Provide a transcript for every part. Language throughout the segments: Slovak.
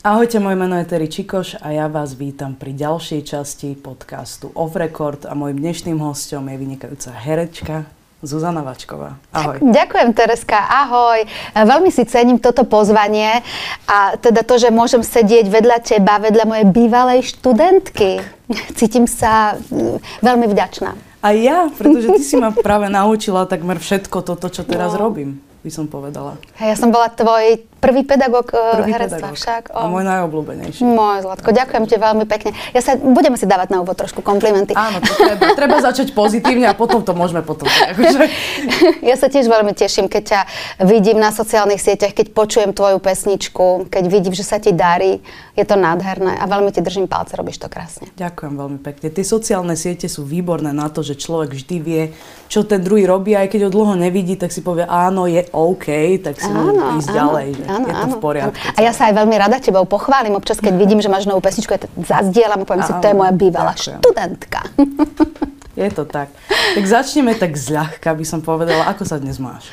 Ahojte, moje meno je Terry Čikoš a ja vás vítam pri ďalšej časti podcastu Off Record a môjim dnešným hostom je vynikajúca herečka Zuzana Vačková. Ahoj. Ďakujem, Tereska, ahoj. Veľmi si cením toto pozvanie a teda to, že môžem sedieť vedľa teba, vedľa mojej bývalej študentky. Cítim sa mm, veľmi vďačná. A ja, pretože ty si ma práve naučila takmer všetko toto, čo teraz no. robím, by som povedala. Ja som bola tvoj Prvý pedagóg e, Prvý herectva pedagóg. však. O. A môj najobľúbenejší. Môj Zlatko, ďakujem ti veľmi pekne. Ja sa, budeme si dávať na úvod trošku komplimenty. Áno, to treba. treba začať pozitívne a potom to môžeme potom. Akože. ja sa tiež veľmi teším, keď ťa vidím na sociálnych sieťach, keď počujem tvoju pesničku, keď vidím, že sa ti darí. Je to nádherné a veľmi ti držím palce, robíš to krásne. Ďakujem veľmi pekne. Tie sociálne siete sú výborné na to, že človek vždy vie, čo ten druhý robí, aj keď ho dlho nevidí, tak si povie, áno, je OK, tak si áno, ísť áno, ďalej, že áno, je to áno, v poriadku. A ja sa aj veľmi rada tebou pochválim. Občas, keď vidím, že máš novú pesničku, ja to zazdielam a poviem si, to je moja bývalá ďakujem. študentka. Je to tak. Tak začneme tak zľahka, by som povedala. Ako sa dnes máš?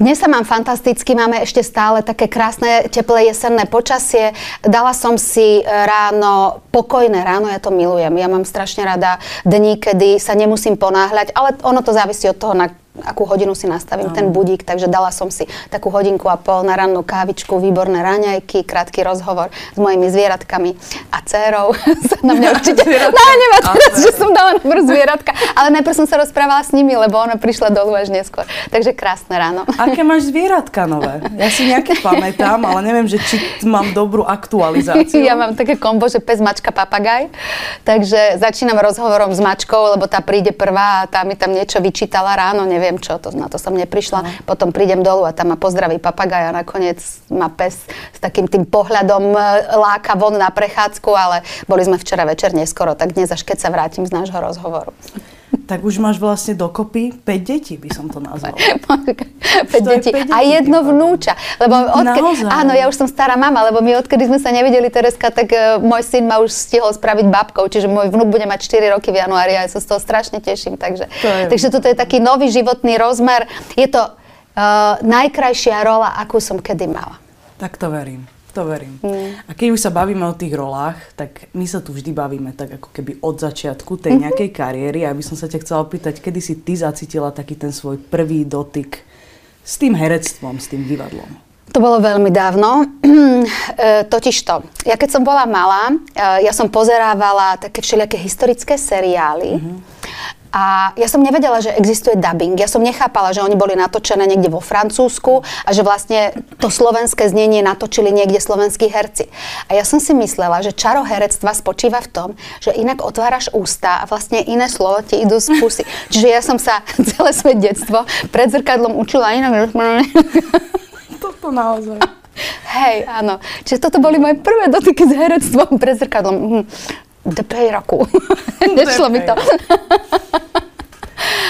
Dnes sa mám fantasticky, máme ešte stále také krásne, teplé jesenné počasie. Dala som si ráno, pokojné ráno, ja to milujem. Ja mám strašne rada dní, kedy sa nemusím ponáhľať, ale ono to závisí od toho, na akú hodinu si nastavím no. ten budík, takže dala som si takú hodinku a pol na rannú kávičku, výborné raňajky, krátky rozhovor s mojimi zvieratkami a dcerou sa na mňa určite nahnevá teraz, že som dala najprv zvieratka, ale najprv som sa rozprávala s nimi, lebo ona prišla dolu až neskôr. Takže krásne ráno. Aké máš zvieratka nové? Ja si nejaké pamätám, ale neviem, že či mám dobrú aktualizáciu. Ja mám také kombo, že pes, mačka, papagaj. Takže začínam rozhovorom s mačkou, lebo tá príde prvá a tá mi tam niečo vyčítala ráno, neviem neviem čo, to, na to som neprišla. No. Potom prídem dolu a tam ma pozdraví papagaj a nakoniec ma pes s takým tým pohľadom e, láka von na prechádzku, ale boli sme včera večer neskoro, tak dnes až keď sa vrátim z nášho rozhovoru. Tak už máš vlastne dokopy 5 detí, by som to nazvala. 5 detí. A jedno vnúča. Lebo odke- áno, ja už som stará mama, lebo my odkedy sme sa nevideli, Tereska, tak uh, môj syn ma už stihol spraviť babkou, čiže môj vnúk bude mať 4 roky v januári a ja sa z toho strašne teším. Takže, to je... takže toto je taký nový životný rozmer. Je to uh, najkrajšia rola, akú som kedy mala. Tak to verím. To verím. Mm. A keď už sa bavíme o tých rolách, tak my sa tu vždy bavíme tak ako keby od začiatku tej mm-hmm. nejakej kariéry. A by som sa ťa chcela opýtať, kedy si ty zacítila taký ten svoj prvý dotyk s tým herectvom, s tým divadlom? To bolo veľmi dávno. e, totiž to, ja keď som bola malá, e, ja som pozerávala také všelijaké historické seriály. Mm-hmm. A ja som nevedela, že existuje dubbing. Ja som nechápala, že oni boli natočené niekde vo Francúzsku a že vlastne to slovenské znenie natočili niekde slovenskí herci. A ja som si myslela, že čaro herectva spočíva v tom, že inak otváraš ústa a vlastne iné slovo ti idú z pusy. Čiže ja som sa celé svoje detstvo pred zrkadlom učila inak. Toto naozaj. Hej, áno. Čiže toto boli moje prvé dotyky s herectvom pred zrkadlom. Mhm. Depej roku. Nešlo mi to.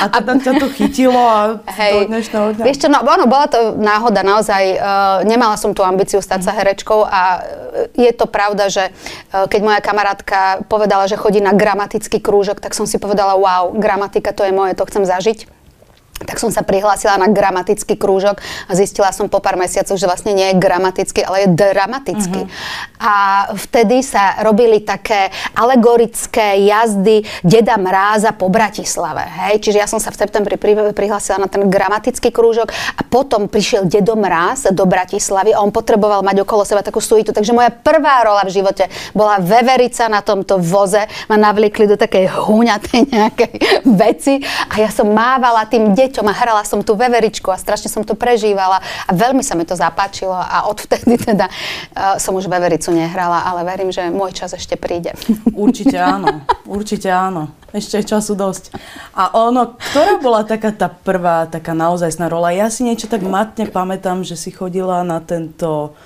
A teda ťa to chytilo a hej, do dnešného dňa? Vieš čo, no, ono, bola to náhoda, naozaj. Uh, nemala som tú ambíciu stať sa herečkou a je to pravda, že uh, keď moja kamarátka povedala, že chodí na gramatický krúžok, tak som si povedala, wow, gramatika to je moje, to chcem zažiť tak som sa prihlásila na gramatický krúžok a zistila som po pár mesiacoch, že vlastne nie je gramatický, ale je dramatický. Uh-huh. A vtedy sa robili také alegorické jazdy Deda Mráza po Bratislave. Hej? Čiže ja som sa v septembri prihlásila na ten gramatický krúžok a potom prišiel Dedo Mráz do Bratislavy a on potreboval mať okolo seba takú suitu. Takže moja prvá rola v živote bola veverica na tomto voze. Ma navlikli do takej huňatej nejakej veci a ja som mávala tým deťom deťom a hrala som tú veveričku a strašne som to prežívala a veľmi sa mi to zapáčilo a odvtedy teda uh, som už vevericu nehrala, ale verím, že môj čas ešte príde. Určite áno, určite áno. Ešte je času dosť. A ono, ktorá bola taká tá prvá, taká naozajstná rola? Ja si niečo tak matne pamätám, že si chodila na tento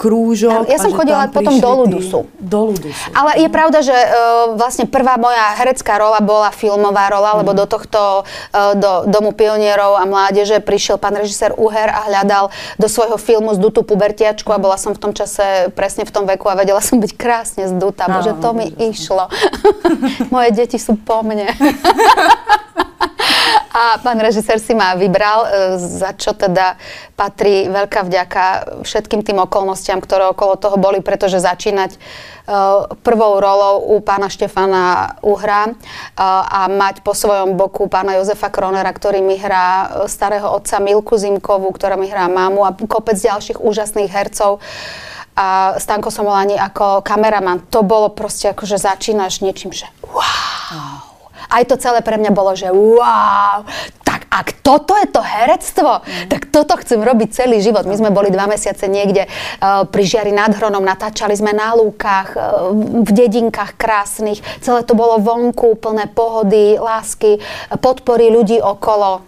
krúžok. Ja som chodila potom do Ludusu. Do Ludusu. Ale je pravda, že uh, vlastne prvá moja herecká rola bola filmová rola, mm. lebo do tohto uh, do Domu pionierov a mládeže prišiel pán režisér Uher a hľadal do svojho filmu zdutu pubertiačku a bola som v tom čase presne v tom veku a vedela som byť krásne zduta, no, bože, to mi išlo. Moje deti sú po mne. A pán režisér si ma vybral, e, za čo teda patrí veľká vďaka všetkým tým okolnostiam, ktoré okolo toho boli, pretože začínať e, prvou rolou u pána Štefana Uhra e, a mať po svojom boku pána Jozefa Kronera, ktorý mi hrá starého otca Milku Zimkovú, ktorá mi hrá mámu a kopec ďalších úžasných hercov a Stanko Somolani ako kameraman. To bolo proste ako, že začínaš niečím, že wow. Aj to celé pre mňa bolo, že wow, tak ak toto je to herectvo, mm. tak toto chcem robiť celý život. My sme boli dva mesiace niekde uh, pri Žiari nad Hronom, natáčali sme na lúkach, uh, v dedinkách krásnych. Celé to bolo vonku, plné pohody, lásky, podpory ľudí okolo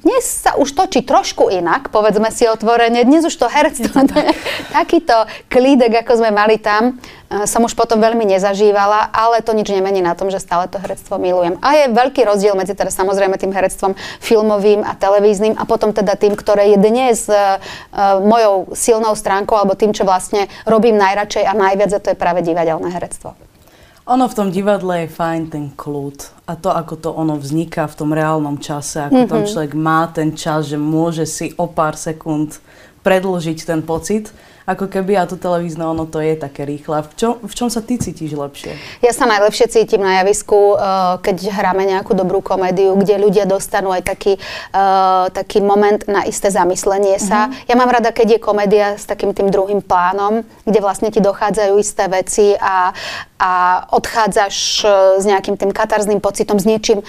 dnes sa už točí trošku inak, povedzme si otvorene. Dnes už to herectvo, takýto klídek, ako sme mali tam, eh, som už potom veľmi nezažívala, ale to nič nemení na tom, že stále to herectvo milujem. A je veľký rozdiel medzi teda samozrejme tým herectvom filmovým a televíznym a potom teda tým, ktoré je dnes uh, mojou silnou stránkou alebo tým, čo vlastne robím najradšej a najviac a to je práve divadelné herectvo. Ono v tom divadle je fajn ten kľud a to, ako to ono vzniká v tom reálnom čase, ako mm-hmm. tam mhm. človek má ten čas, že môže si o pár sekúnd predlžiť ten pocit ako keby a to televízne ono to je také rýchle. V čom, v čom sa ty cítiš lepšie? Ja sa najlepšie cítim na javisku, uh, keď hráme nejakú dobrú komédiu, kde ľudia dostanú aj taký, uh, taký moment na isté zamyslenie sa. Mm-hmm. Ja mám rada, keď je komédia s takým tým druhým plánom, kde vlastne ti dochádzajú isté veci a, a odchádzaš uh, s nejakým tým katarzným pocitom, s niečím,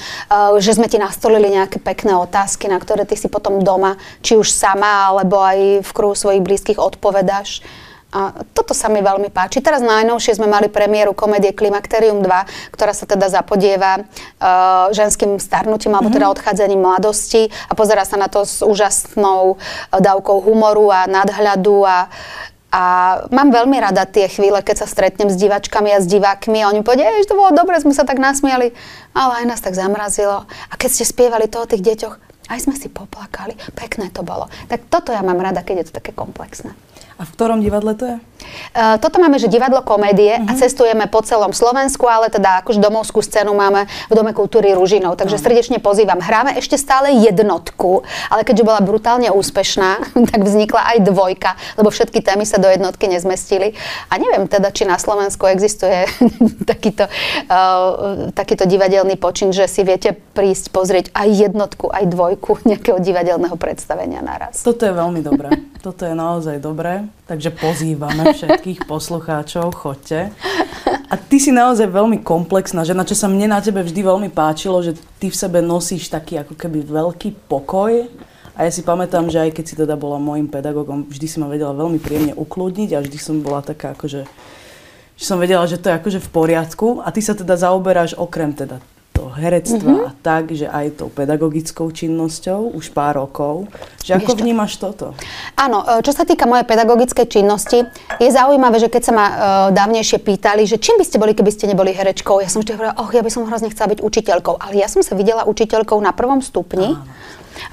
že sme ti nastolili nejaké pekné otázky, na ktoré ty si potom doma, či už sama, alebo aj v kruhu svojich blízkych odpovedáš máš. A toto sa mi veľmi páči. Teraz najnovšie sme mali premiéru komédie Klimakterium 2, ktorá sa teda zapodieva uh, ženským starnutím alebo teda mhm. odchádzaním mladosti a pozera sa na to s úžasnou dávkou humoru a nadhľadu a a mám veľmi rada tie chvíle, keď sa stretnem s divačkami a s divákmi a oni povedia, že to bolo dobre, sme sa tak nasmiali, ale aj nás tak zamrazilo. A keď ste spievali to o tých deťoch, aj sme si poplakali, pekné to bolo. Tak toto ja mám rada, keď je to také komplexné. A v ktorom divadle to je? Uh, toto máme, že divadlo komédie uh-huh. a mhm. cestujeme po celom Slovensku, ale teda akož domovskú scénu máme v Dome kultúry Ružinov. Takže uh-huh. srdečne pozývam. Hráme ešte stále jednotku, ale keďže bola brutálne úspešná, tak vznikla aj dvojka, lebo všetky témy sa do jednotky nezmestili. A neviem teda, či na Slovensku existuje takýto, uh, takýto divadelný počin, že si viete prísť pozrieť aj jednotku, aj dvojku nejakého divadelného predstavenia naraz. Toto je veľmi dobré. Toto je naozaj dobré, takže pozývame všetkých poslucháčov, choďte. A ty si naozaj veľmi komplexná žena, čo sa mne na tebe vždy veľmi páčilo, že ty v sebe nosíš taký ako keby veľký pokoj. A ja si pamätám, že aj keď si teda bola môjim pedagógom, vždy si ma vedela veľmi príjemne ukludniť a vždy som bola taká akože že som vedela, že to je akože v poriadku a ty sa teda zaoberáš okrem teda herectva mm-hmm. a tak, že aj tou pedagogickou činnosťou už pár rokov. Že ako Ešte. vnímaš toto? Áno, e, čo sa týka mojej pedagogickej činnosti, je zaujímavé, že keď sa ma uh, dávnejšie pýtali, že čím by ste boli, keby ste neboli herečkou, ja som vždy hovorila, oh, ja by som hrozne chcela byť učiteľkou, ale ja som sa videla učiteľkou na prvom stupni. Áno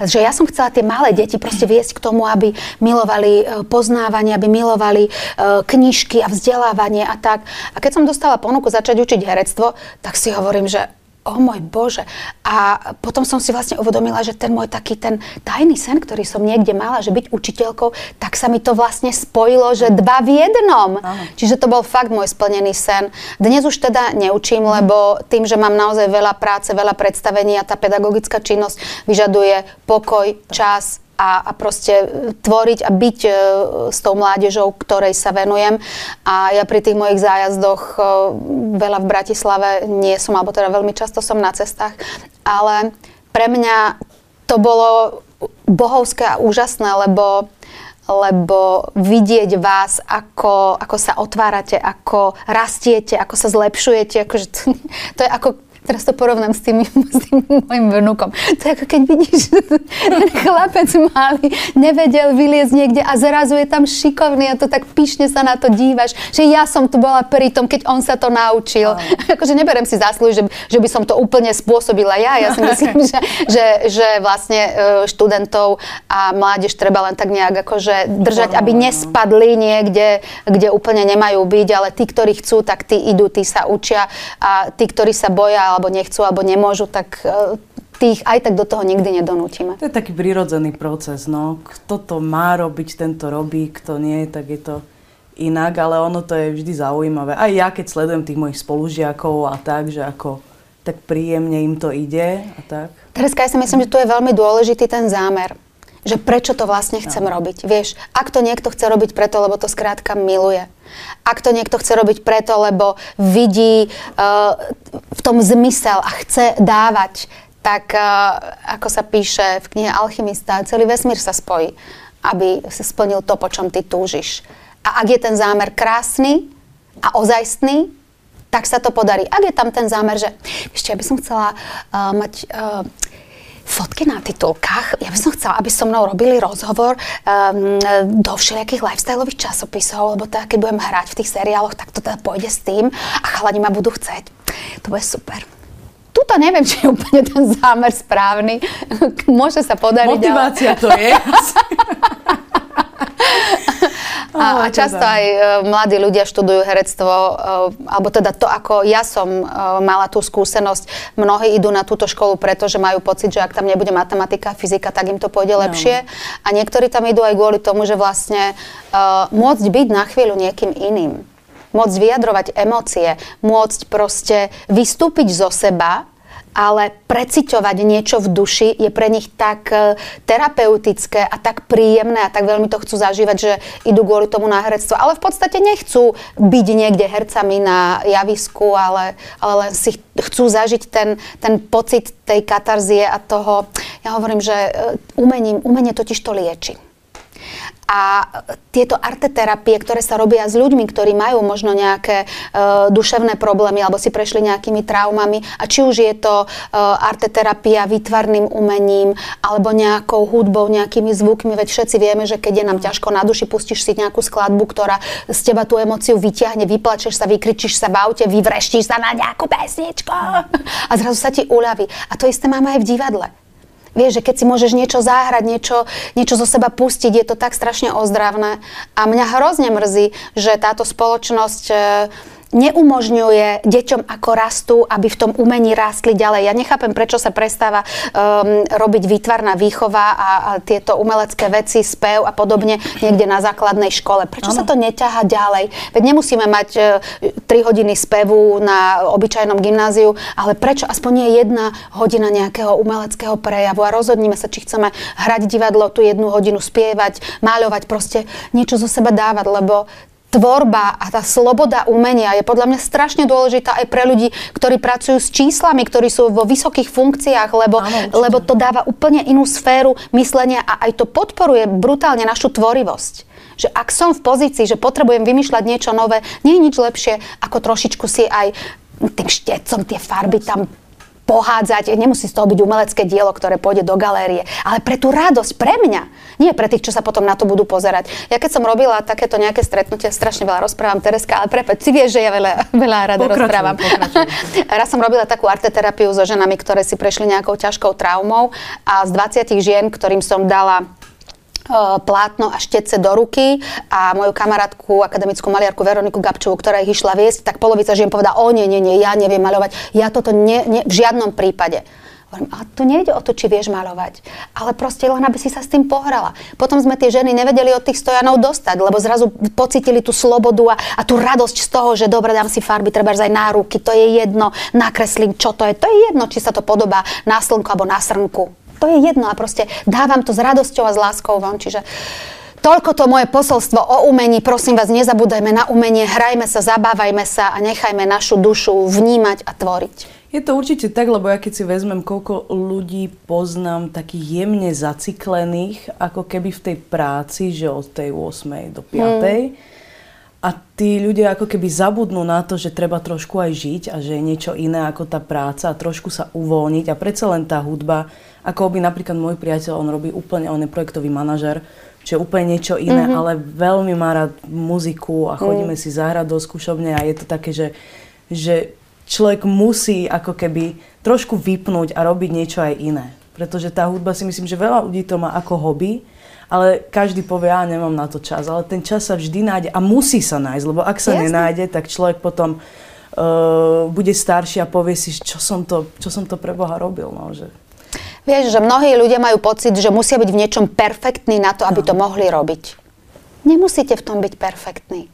že ja som chcela tie malé deti proste viesť k tomu, aby milovali e, poznávanie, aby milovali knižky a vzdelávanie a tak. A keď som dostala ponuku začať učiť herectvo, tak si hovorím, že o môj Bože. A potom som si vlastne uvedomila, že ten môj taký ten tajný sen, ktorý som niekde mala, že byť učiteľkou, tak sa mi to vlastne spojilo, že dva v jednom. Aha. Čiže to bol fakt môj splnený sen. Dnes už teda neučím, lebo tým, že mám naozaj veľa práce, veľa predstavení a tá pedagogická činnosť vyžaduje pokoj, čas, a, a proste e, tvoriť a byť e, s tou mládežou, ktorej sa venujem. A ja pri tých mojich zájazdoch e, veľa v Bratislave nie som, alebo teda veľmi často som na cestách, ale pre mňa to bolo bohovské a úžasné, lebo lebo vidieť vás, ako, ako sa otvárate, ako rastiete, ako sa zlepšujete, akože to, to je ako teraz to porovnám s tým, s tým môjim vnúkom. To je ako keď vidíš, ten chlapec malý nevedel vyliezť niekde a zrazu je tam šikovný a to tak pyšne sa na to dívaš, že ja som tu bola pri tom, keď on sa to naučil. Oh. akože neberem si zásluhy, že, že by som to úplne spôsobila ja. Ja si myslím, že, že, že vlastne e, študentov a mládež treba len tak nejak akože držať, aby nespadli niekde, kde úplne nemajú byť, ale tí, ktorí chcú, tak tí idú, tí sa učia a tí, ktorí sa boja alebo nechcú, alebo nemôžu, tak e, tých aj tak do toho nikdy nedonútime. To je taký prirodzený proces, no. Kto to má robiť, tento robí, kto nie, tak je to inak, ale ono to je vždy zaujímavé. Aj ja, keď sledujem tých mojich spolužiakov a tak, že ako tak príjemne im to ide a tak. Tereska, ja si myslím, že tu je veľmi dôležitý ten zámer že prečo to vlastne chcem no. robiť. Vieš, ak to niekto chce robiť preto, lebo to skrátka miluje. Ak to niekto chce robiť preto, lebo vidí uh, v tom zmysel a chce dávať, tak uh, ako sa píše v knihe Alchymista, celý vesmír sa spojí, aby si splnil to, po čom ty túžiš. A ak je ten zámer krásny a ozajstný, tak sa to podarí. Ak je tam ten zámer, že ešte ja by som chcela uh, mať uh, fotky na titulkách. Ja by som chcela, aby so mnou robili rozhovor um, do všelijakých lifestyleových časopisov, lebo teda, keď budem hrať v tých seriáloch, tak to teda pôjde s tým a chalani ma budú chcieť. To bude super tuto neviem, či je úplne ten zámer správny. Môže sa podariť. Motivácia ale... to je. A, často aj uh, mladí ľudia študujú herectvo, uh, alebo teda to, ako ja som uh, mala tú skúsenosť. Mnohí idú na túto školu, pretože majú pocit, že ak tam nebude matematika, fyzika, tak im to pôjde no. lepšie. A niektorí tam idú aj kvôli tomu, že vlastne uh, môcť byť na chvíľu niekým iným môcť vyjadrovať emócie, môcť proste vystúpiť zo seba ale preciťovať niečo v duši je pre nich tak e, terapeutické a tak príjemné a tak veľmi to chcú zažívať, že idú kvôli tomu na herectvo. Ale v podstate nechcú byť niekde hercami na javisku, ale, ale len si chcú zažiť ten, ten pocit tej katarzie a toho, ja hovorím, že e, umením, umenie totiž to lieči. A tieto arteterapie, ktoré sa robia s ľuďmi, ktorí majú možno nejaké uh, duševné problémy alebo si prešli nejakými traumami, a či už je to uh, arteterapia výtvarným umením alebo nejakou hudbou, nejakými zvukmi, veď všetci vieme, že keď je nám ťažko na duši, pustíš si nejakú skladbu, ktorá z teba tú emociu vyťahne, vyplačeš sa, vykričíš sa v aute, vyvreštíš sa na nejakú pesničku a zrazu sa ti uľaví. A to isté máme aj v divadle. Vieš, že keď si môžeš niečo záhrať, niečo, niečo zo seba pustiť, je to tak strašne ozdravné. A mňa hrozne mrzí, že táto spoločnosť e, neumožňuje deťom, ako rastú, aby v tom umení rástli ďalej. Ja nechápem, prečo sa prestáva um, robiť výtvarná výchova a, a tieto umelecké veci, spev a podobne niekde na základnej škole. Prečo ano. sa to neťaha ďalej? Veď nemusíme mať uh, 3 hodiny spevu na obyčajnom gymnáziu, ale prečo aspoň nie jedna hodina nejakého umeleckého prejavu a rozhodníme sa, či chceme hrať divadlo, tú jednu hodinu spievať, máľovať, proste niečo zo seba dávať, lebo tvorba a tá sloboda umenia je podľa mňa strašne dôležitá aj pre ľudí, ktorí pracujú s číslami, ktorí sú vo vysokých funkciách, lebo, Áno, lebo to dáva úplne inú sféru myslenia a aj to podporuje brutálne našu tvorivosť. Že ak som v pozícii, že potrebujem vymýšľať niečo nové, nie je nič lepšie, ako trošičku si aj tým štecom tie farby tam pohádzať, nemusí z toho byť umelecké dielo, ktoré pôjde do galérie, ale pre tú radosť, pre mňa, nie pre tých, čo sa potom na to budú pozerať. Ja keď som robila takéto nejaké stretnutie, strašne veľa rozprávam, Tereska, ale prepač, si vieš, že ja veľa, veľa rada pokračujem, rozprávam. Pokračujem. Raz som robila takú arteterapiu so ženami, ktoré si prešli nejakou ťažkou traumou a z 20 žien, ktorým som dala plátno a štece do ruky a moju kamarátku, akademickú maliarku Veroniku Gabčovú, ktorá ich išla viesť, tak polovica žien povedala, o nie, nie, nie, ja neviem maľovať, ja toto nie, nie, v žiadnom prípade. Hovorím, ale tu nejde o to, či vieš maľovať, ale proste len, aby si sa s tým pohrala. Potom sme tie ženy nevedeli od tých stojanov dostať, lebo zrazu pocitili tú slobodu a, a tú radosť z toho, že dobre, dám si farby, treba aj na ruky, to je jedno, nakreslím, čo to je. To je jedno, či sa to podobá na slnku alebo na srnku. To je jedno a proste dávam to s radosťou a s láskou von. Čiže Toľko to moje posolstvo o umení. Prosím vás, nezabúdajme na umenie, hrajme sa, zabávajme sa a nechajme našu dušu vnímať a tvoriť. Je to určite tak, lebo ja keď si vezmem, koľko ľudí poznám takých jemne zaciklených, ako keby v tej práci, že od tej 8. do 5. Mm. A tí ľudia ako keby zabudnú na to, že treba trošku aj žiť a že je niečo iné ako tá práca a trošku sa uvoľniť a predsa len tá hudba ako by napríklad môj priateľ, on robí úplne, on je projektový manažer, čo je úplne niečo iné, mm-hmm. ale veľmi má rád muziku a chodíme mm. si zahrať do skúšobne a je to také, že, že človek musí ako keby trošku vypnúť a robiť niečo aj iné. Pretože tá hudba si myslím, že veľa ľudí to má ako hobby, ale každý povie, ja nemám na to čas. Ale ten čas sa vždy nájde a musí sa nájsť, lebo ak sa Jasne. nenájde, tak človek potom uh, bude starší a povie si, čo som to, čo som to pre Boha robil. No, že... Vieš, že mnohí ľudia majú pocit, že musia byť v niečom perfektní na to, aby to mohli robiť. Nemusíte v tom byť perfektní.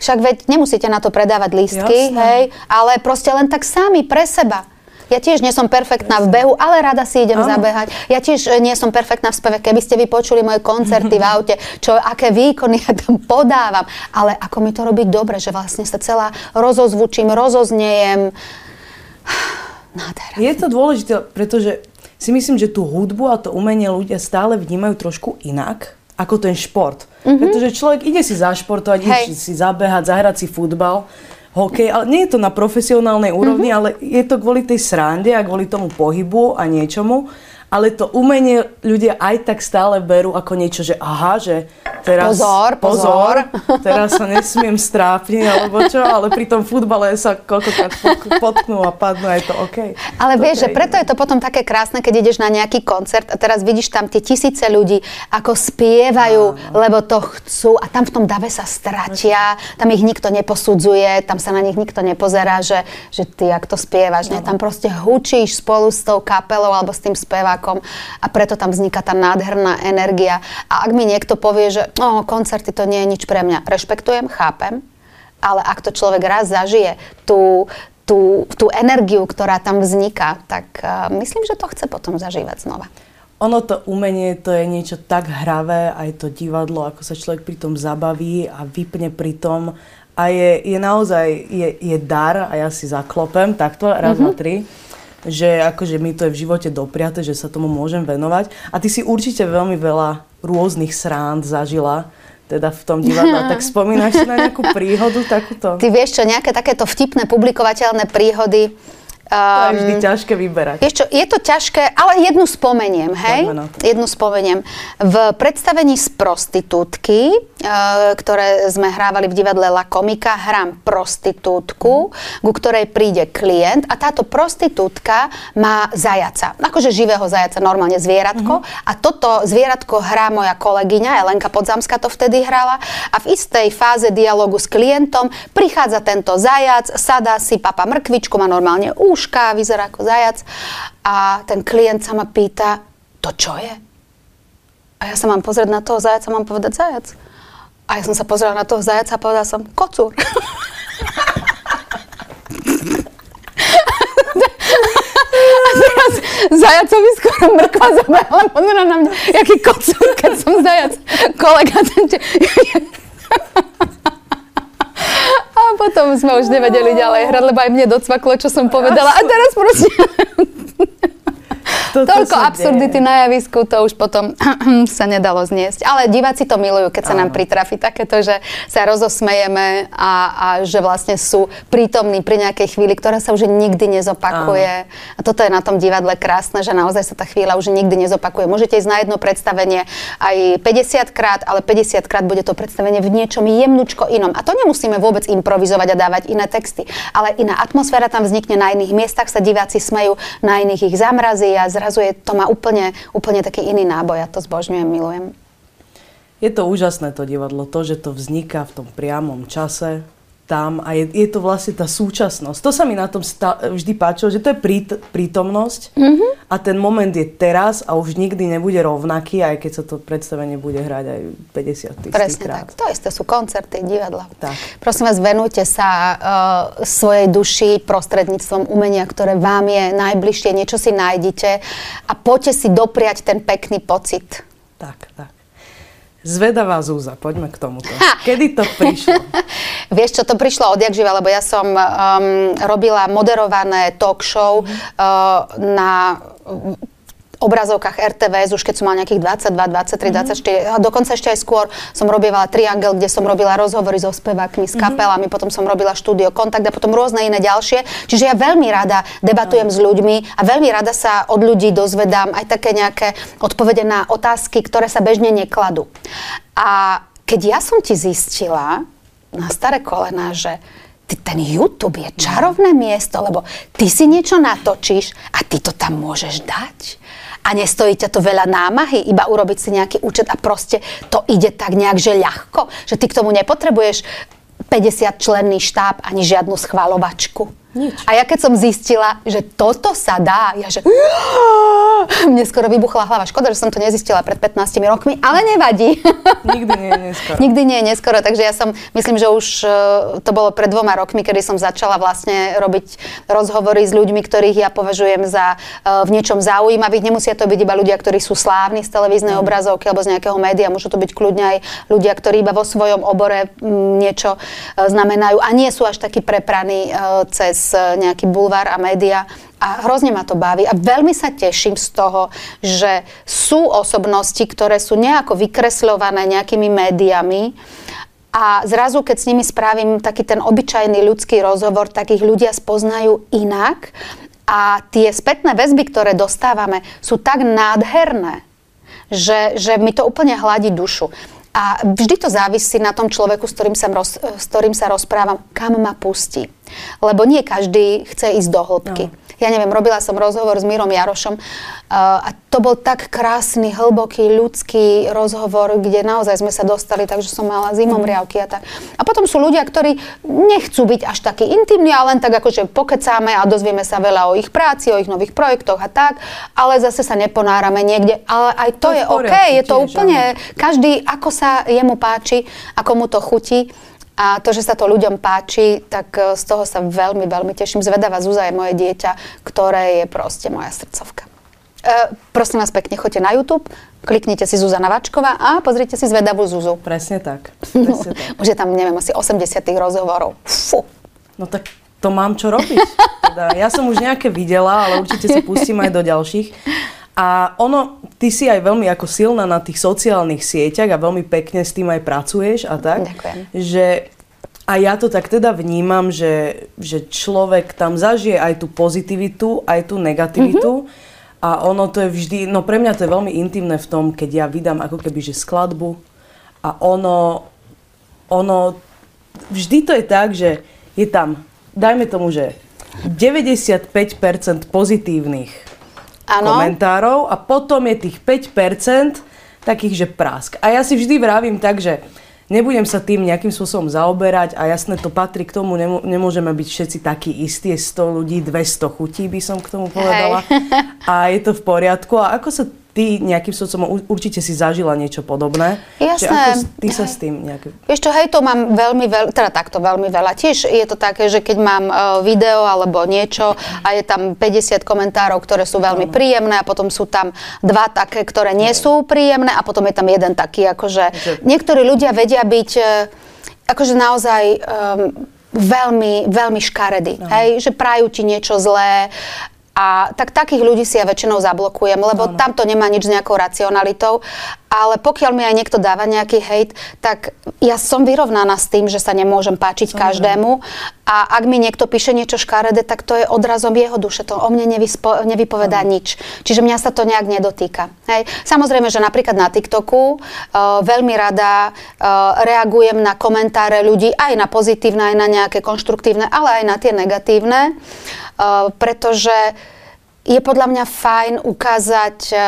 Však veď nemusíte na to predávať lístky, Jasné. hej, ale proste len tak sami pre seba. Ja tiež nie som perfektná v behu, ale rada si idem Áno. zabehať. Ja tiež e, nie som perfektná v speve. Keby ste vy počuli moje koncerty v aute, čo, aké výkony ja tam podávam. Ale ako mi to robí dobre, že vlastne sa celá rozozvučím, rozoznejem. Nádhera. Je to dôležité, pretože si myslím, že tú hudbu a to umenie ľudia stále vnímajú trošku inak ako ten šport. Mm-hmm. Pretože človek ide si zašportovať, ide Hej. si zabehať, zahrať si futbal, hokej, ale nie je to na profesionálnej úrovni, mm-hmm. ale je to kvôli tej srande a kvôli tomu pohybu a niečomu. Ale to umenie ľudia aj tak stále berú ako niečo, že aha, že teraz... Pozor, pozor. teraz sa nesmiem strápniť, alebo čo, ale pri tom futbale sa koľkokrát pot- potknú a padnú a je to OK. Ale To vieš, že je preto je to potom také krásne, keď ideš na nejaký koncert a teraz vidíš tam tie tisíce ľudí, ako spievajú, lebo to chcú a tam v tom dave sa stratia, tam ich nikto neposudzuje, tam sa na nich nikto nepozerá, že, že ty, jak to spievaš, ne? tam proste hučíš spolu s tou kapelou alebo s tým spevákom a preto tam vzniká tá nádherná energia. A ak mi niekto povie, že oh, koncerty to nie je nič pre mňa, rešpektujem, chápem, ale ak to človek raz zažije, tú, tú, tú energiu, ktorá tam vzniká, tak uh, myslím, že to chce potom zažívať znova. Ono to umenie, to je niečo tak hravé, aj to divadlo, ako sa človek pri tom zabaví a vypne pri tom. A je, je naozaj, je, je dar, a ja si zaklopem takto, raz, mm-hmm. dva, tri, že akože mi to je v živote dopriate, že sa tomu môžem venovať. A ty si určite veľmi veľa rôznych srand zažila, teda v tom divadle. tak spomínaš si na nejakú príhodu takúto? Ty vieš čo, nejaké takéto vtipné publikovateľné príhody. To je vždy ťažké vyberať. Vieš čo, je to ťažké, ale jednu spomeniem, hej? Jednu spomeniem. V predstavení z prostitútky, e, ktoré sme hrávali v divadle La Komika, hrám prostitútku, ku ktorej príde klient a táto prostitútka má zajaca. Akože živého zajaca, normálne zvieratko. A toto zvieratko hrá moja kolegyňa, Elenka Podzamská to vtedy hrala. A v istej fáze dialogu s klientom prichádza tento zajac, sadá si papa mrkvičku, má normálne úška, vyzerá ako zajac. A ten klient sa ma pýta, to čo je? A ja sa mám pozrieť na toho zajaca, mám povedať zajac. A ja som sa pozrela na toho zajaca a povedala som, kocúr. Zajacovi skoro mrkva zabehla, pozera na mňa, jaký kocúr, keď som zajac. Kolega ten. A potom sme už nevedeli ďalej hrať, lebo aj mne docvaklo, čo som povedala. A teraz proste... Toto Toľko sa absurdity deje. na javisku, to už potom sa nedalo zniesť. Ale diváci to milujú, keď sa nám Áno. pritrafi takéto, že sa rozosmejeme a, a že vlastne sú prítomní pri nejakej chvíli, ktorá sa už nikdy nezopakuje. A toto je na tom divadle krásne, že naozaj sa tá chvíľa už nikdy nezopakuje. Môžete ísť na jedno predstavenie aj 50 krát, ale 50 krát bude to predstavenie v niečom jemnučko inom. A to nemusíme vôbec improvizovať a dávať iné texty, ale iná atmosféra tam vznikne, na iných miestach sa diváci smejú, na iných ich zamrazí a zrazu je, to má úplne, úplne taký iný náboj. Ja to zbožňujem, milujem. Je to úžasné to divadlo, to, že to vzniká v tom priamom čase, tam a je, je to vlastne tá súčasnosť. To sa mi na tom sta- vždy páčilo, že to je prít, prítomnosť mm-hmm. a ten moment je teraz a už nikdy nebude rovnaký, aj keď sa to predstavenie bude hrať aj 50 Presne krát. tak. To isté sú koncerty, divadla. Tak. Prosím vás, venujte sa uh, svojej duši prostredníctvom umenia, ktoré vám je najbližšie, niečo si nájdete a poďte si dopriať ten pekný pocit. Tak, tak. Zvedavá Zúza, poďme k tomuto. Ha! Kedy to prišlo? Vieš, čo to prišlo odjak živa, lebo ja som um, robila moderované talk show uh, na obrazovkách RTVS, už keď som mal nejakých 22, 23, 24, a dokonca ešte aj skôr som robila Triangel, kde som robila rozhovory so spevákmi, s kapelami, potom som robila štúdio Kontakt a potom rôzne iné ďalšie. Čiže ja veľmi rada debatujem s ľuďmi a veľmi rada sa od ľudí dozvedám aj také nejaké odpovede na otázky, ktoré sa bežne nekladú. A keď ja som ti zistila na staré kolená, že ty, ten YouTube je čarovné miesto, lebo ty si niečo natočíš a ty to tam môžeš dať. A nestojí ťa to veľa námahy, iba urobiť si nejaký účet a proste to ide tak nejak, že ľahko, že ty k tomu nepotrebuješ 50 členný štáb ani žiadnu schválovačku. Nič. A ja keď som zistila, že toto sa dá, ja že mne skoro vybuchla hlava. Škoda, že som to nezistila pred 15 rokmi, ale nevadí. Nikdy nie je neskoro. Nikdy nie je neskoro, takže ja som, myslím, že už e, to bolo pred dvoma rokmi, kedy som začala vlastne robiť rozhovory s ľuďmi, ktorých ja považujem za e, v niečom zaujímavých. Nemusia to byť iba ľudia, ktorí sú slávni z televíznej mm. obrazovky alebo z nejakého média, môžu to byť kľudne aj ľudia, ktorí iba vo svojom obore niečo e, znamenajú a nie sú až takí prepraní cez nejaký bulvár a média. A hrozne ma to baví a veľmi sa teším z toho, že sú osobnosti, ktoré sú nejako vykresľované nejakými médiami. A zrazu, keď s nimi spravím taký ten obyčajný ľudský rozhovor, tak ich ľudia spoznajú inak. A tie spätné väzby, ktoré dostávame, sú tak nádherné, že, že mi to úplne hladí dušu. A vždy to závisí na tom človeku, s ktorým, sa roz, s ktorým sa rozprávam, kam ma pustí. Lebo nie každý chce ísť do hĺbky. No ja neviem, robila som rozhovor s Mírom Jarošom uh, a to bol tak krásny, hlboký, ľudský rozhovor, kde naozaj sme sa dostali, takže som mala zimom mhm. riavky a tak. A potom sú ľudia, ktorí nechcú byť až takí intimní, ale len tak akože pokecáme a dozvieme sa veľa o ich práci, o ich nových projektoch a tak, ale zase sa neponárame niekde. Ale aj to, to je, je OK, je to úplne, každý ako sa jemu páči, ako mu to chutí. A to, že sa to ľuďom páči, tak e, z toho sa veľmi, veľmi teším. Zvedavá Zúza je moje dieťa, ktoré je proste moja srdcovka. E, prosím vás pekne, choďte na YouTube, kliknite si Zuzana Vačková a pozrite si Zvedavú Zuzu. Presne tak. Presne tak. Už je tam, neviem, asi 80 rozhovorov. Fú. No tak to mám čo robiť. Teda, ja som už nejaké videla, ale určite sa pustím aj do ďalších. A ono, ty si aj veľmi ako silná na tých sociálnych sieťach a veľmi pekne s tým aj pracuješ a tak. Ďakujem. Že a ja to tak teda vnímam, že, že človek tam zažije aj tú pozitivitu, aj tú negativitu. Mm-hmm. A ono to je vždy, no pre mňa to je veľmi intimné v tom, keď ja vydám ako keby, že skladbu a ono, ono, vždy to je tak, že je tam, dajme tomu, že 95% pozitívnych ano. komentárov a potom je tých 5% takých, že prásk. A ja si vždy vravím tak, že nebudem sa tým nejakým spôsobom zaoberať a jasne to patrí k tomu, nemôžeme byť všetci takí istí, je 100 ľudí, 200 chutí by som k tomu povedala. Hej. A je to v poriadku. A ako sa ty nejakým spôsobom určite si zažila niečo podobné. Jasné. ako ty sa s tým nejaké... Vieš čo, hej, to mám veľmi veľa, teda takto veľmi veľa. Tiež je to také, že keď mám uh, video alebo niečo a je tam 50 komentárov, ktoré sú veľmi príjemné a potom sú tam dva také, ktoré nie sú príjemné a potom je tam jeden taký, akože niektorí ľudia vedia byť uh, akože naozaj um, veľmi, veľmi škaredí. No. Hej, že prajú ti niečo zlé, a tak takých ľudí si ja väčšinou zablokujem, lebo no, no. tam to nemá nič s nejakou racionalitou. Ale pokiaľ mi aj niekto dáva nejaký hejt, tak ja som vyrovnaná s tým, že sa nemôžem páčiť Samozrejme. každému. A ak mi niekto píše niečo škaredé, tak to je odrazom jeho duše. To o mne nevyspo, nevypovedá no. nič. Čiže mňa sa to nejak nedotýka. Hej. Samozrejme, že napríklad na TikToku uh, veľmi rada uh, reagujem na komentáre ľudí, aj na pozitívne, aj na nejaké konštruktívne, ale aj na tie negatívne. Eh, pretože je podľa mňa fajn ukázať uh,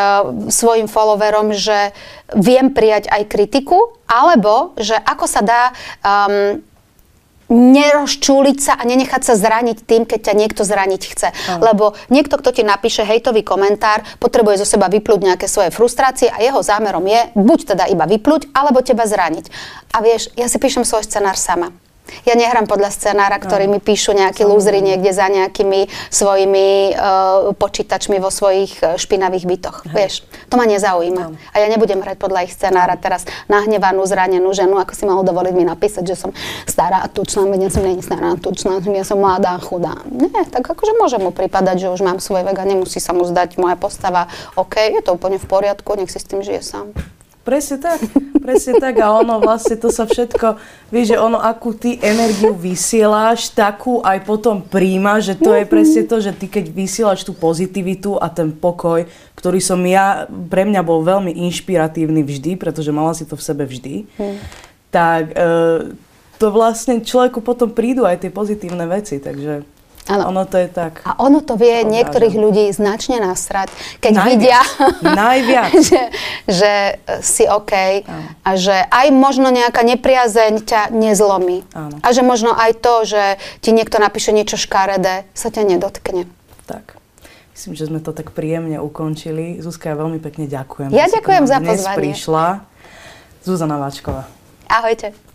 svojim followerom, že viem prijať aj kritiku, alebo že ako sa dá um, nerozčúliť sa a nenechať sa zraniť tým, keď ťa niekto zraniť chce. Mm. Lebo niekto, kto ti napíše hejtový komentár, potrebuje zo seba vyplúť nejaké svoje frustrácie a jeho zámerom je buď teda iba vyplúť, alebo teba zraniť. A vieš, ja si píšem svoj scenár sama. Ja nehrám podľa scenára, ktorý no. mi píšu nejakí lúzry niekde za nejakými svojimi uh, počítačmi vo svojich uh, špinavých bytoch. Hej. Vieš, to ma nezaujíma. No. A ja nebudem hrať podľa ich scenára teraz nahnevanú, zranenú ženu, ako si mohol dovoliť mi napísať, že som stará a tučná, veď ja som nie stará a tučná, ja som mladá a chudá. Nie, tak akože môže mu pripadať, že už mám svoj vek a nemusí sa mu zdať moja postava. OK, je to úplne v poriadku, nech si s tým žije sám. Presne tak, presne tak. A ono vlastne to sa všetko, vieš, že ono akú ty energiu vysieláš, takú aj potom príjma, že to je presne to, že ty keď vysielaš tú pozitivitu a ten pokoj, ktorý som ja, pre mňa bol veľmi inšpiratívny vždy, pretože mala si to v sebe vždy, tak e, to vlastne človeku potom prídu aj tie pozitívne veci, takže... Áno. Ono to je tak. A ono to vie Odrážam. niektorých ľudí značne nasrať, keď Najviac. vidia, Najviac. že, že si OK Áno. a že aj možno nejaká nepriazeň ťa nezlomí. Áno. A že možno aj to, že ti niekto napíše niečo škaredé, sa ťa nedotkne. Tak. Myslím, že sme to tak príjemne ukončili. Zuzka, ja veľmi pekne ďakujem. Ja ďakujem za pozvanie. prišla. Zuzana Váčková. Ahojte.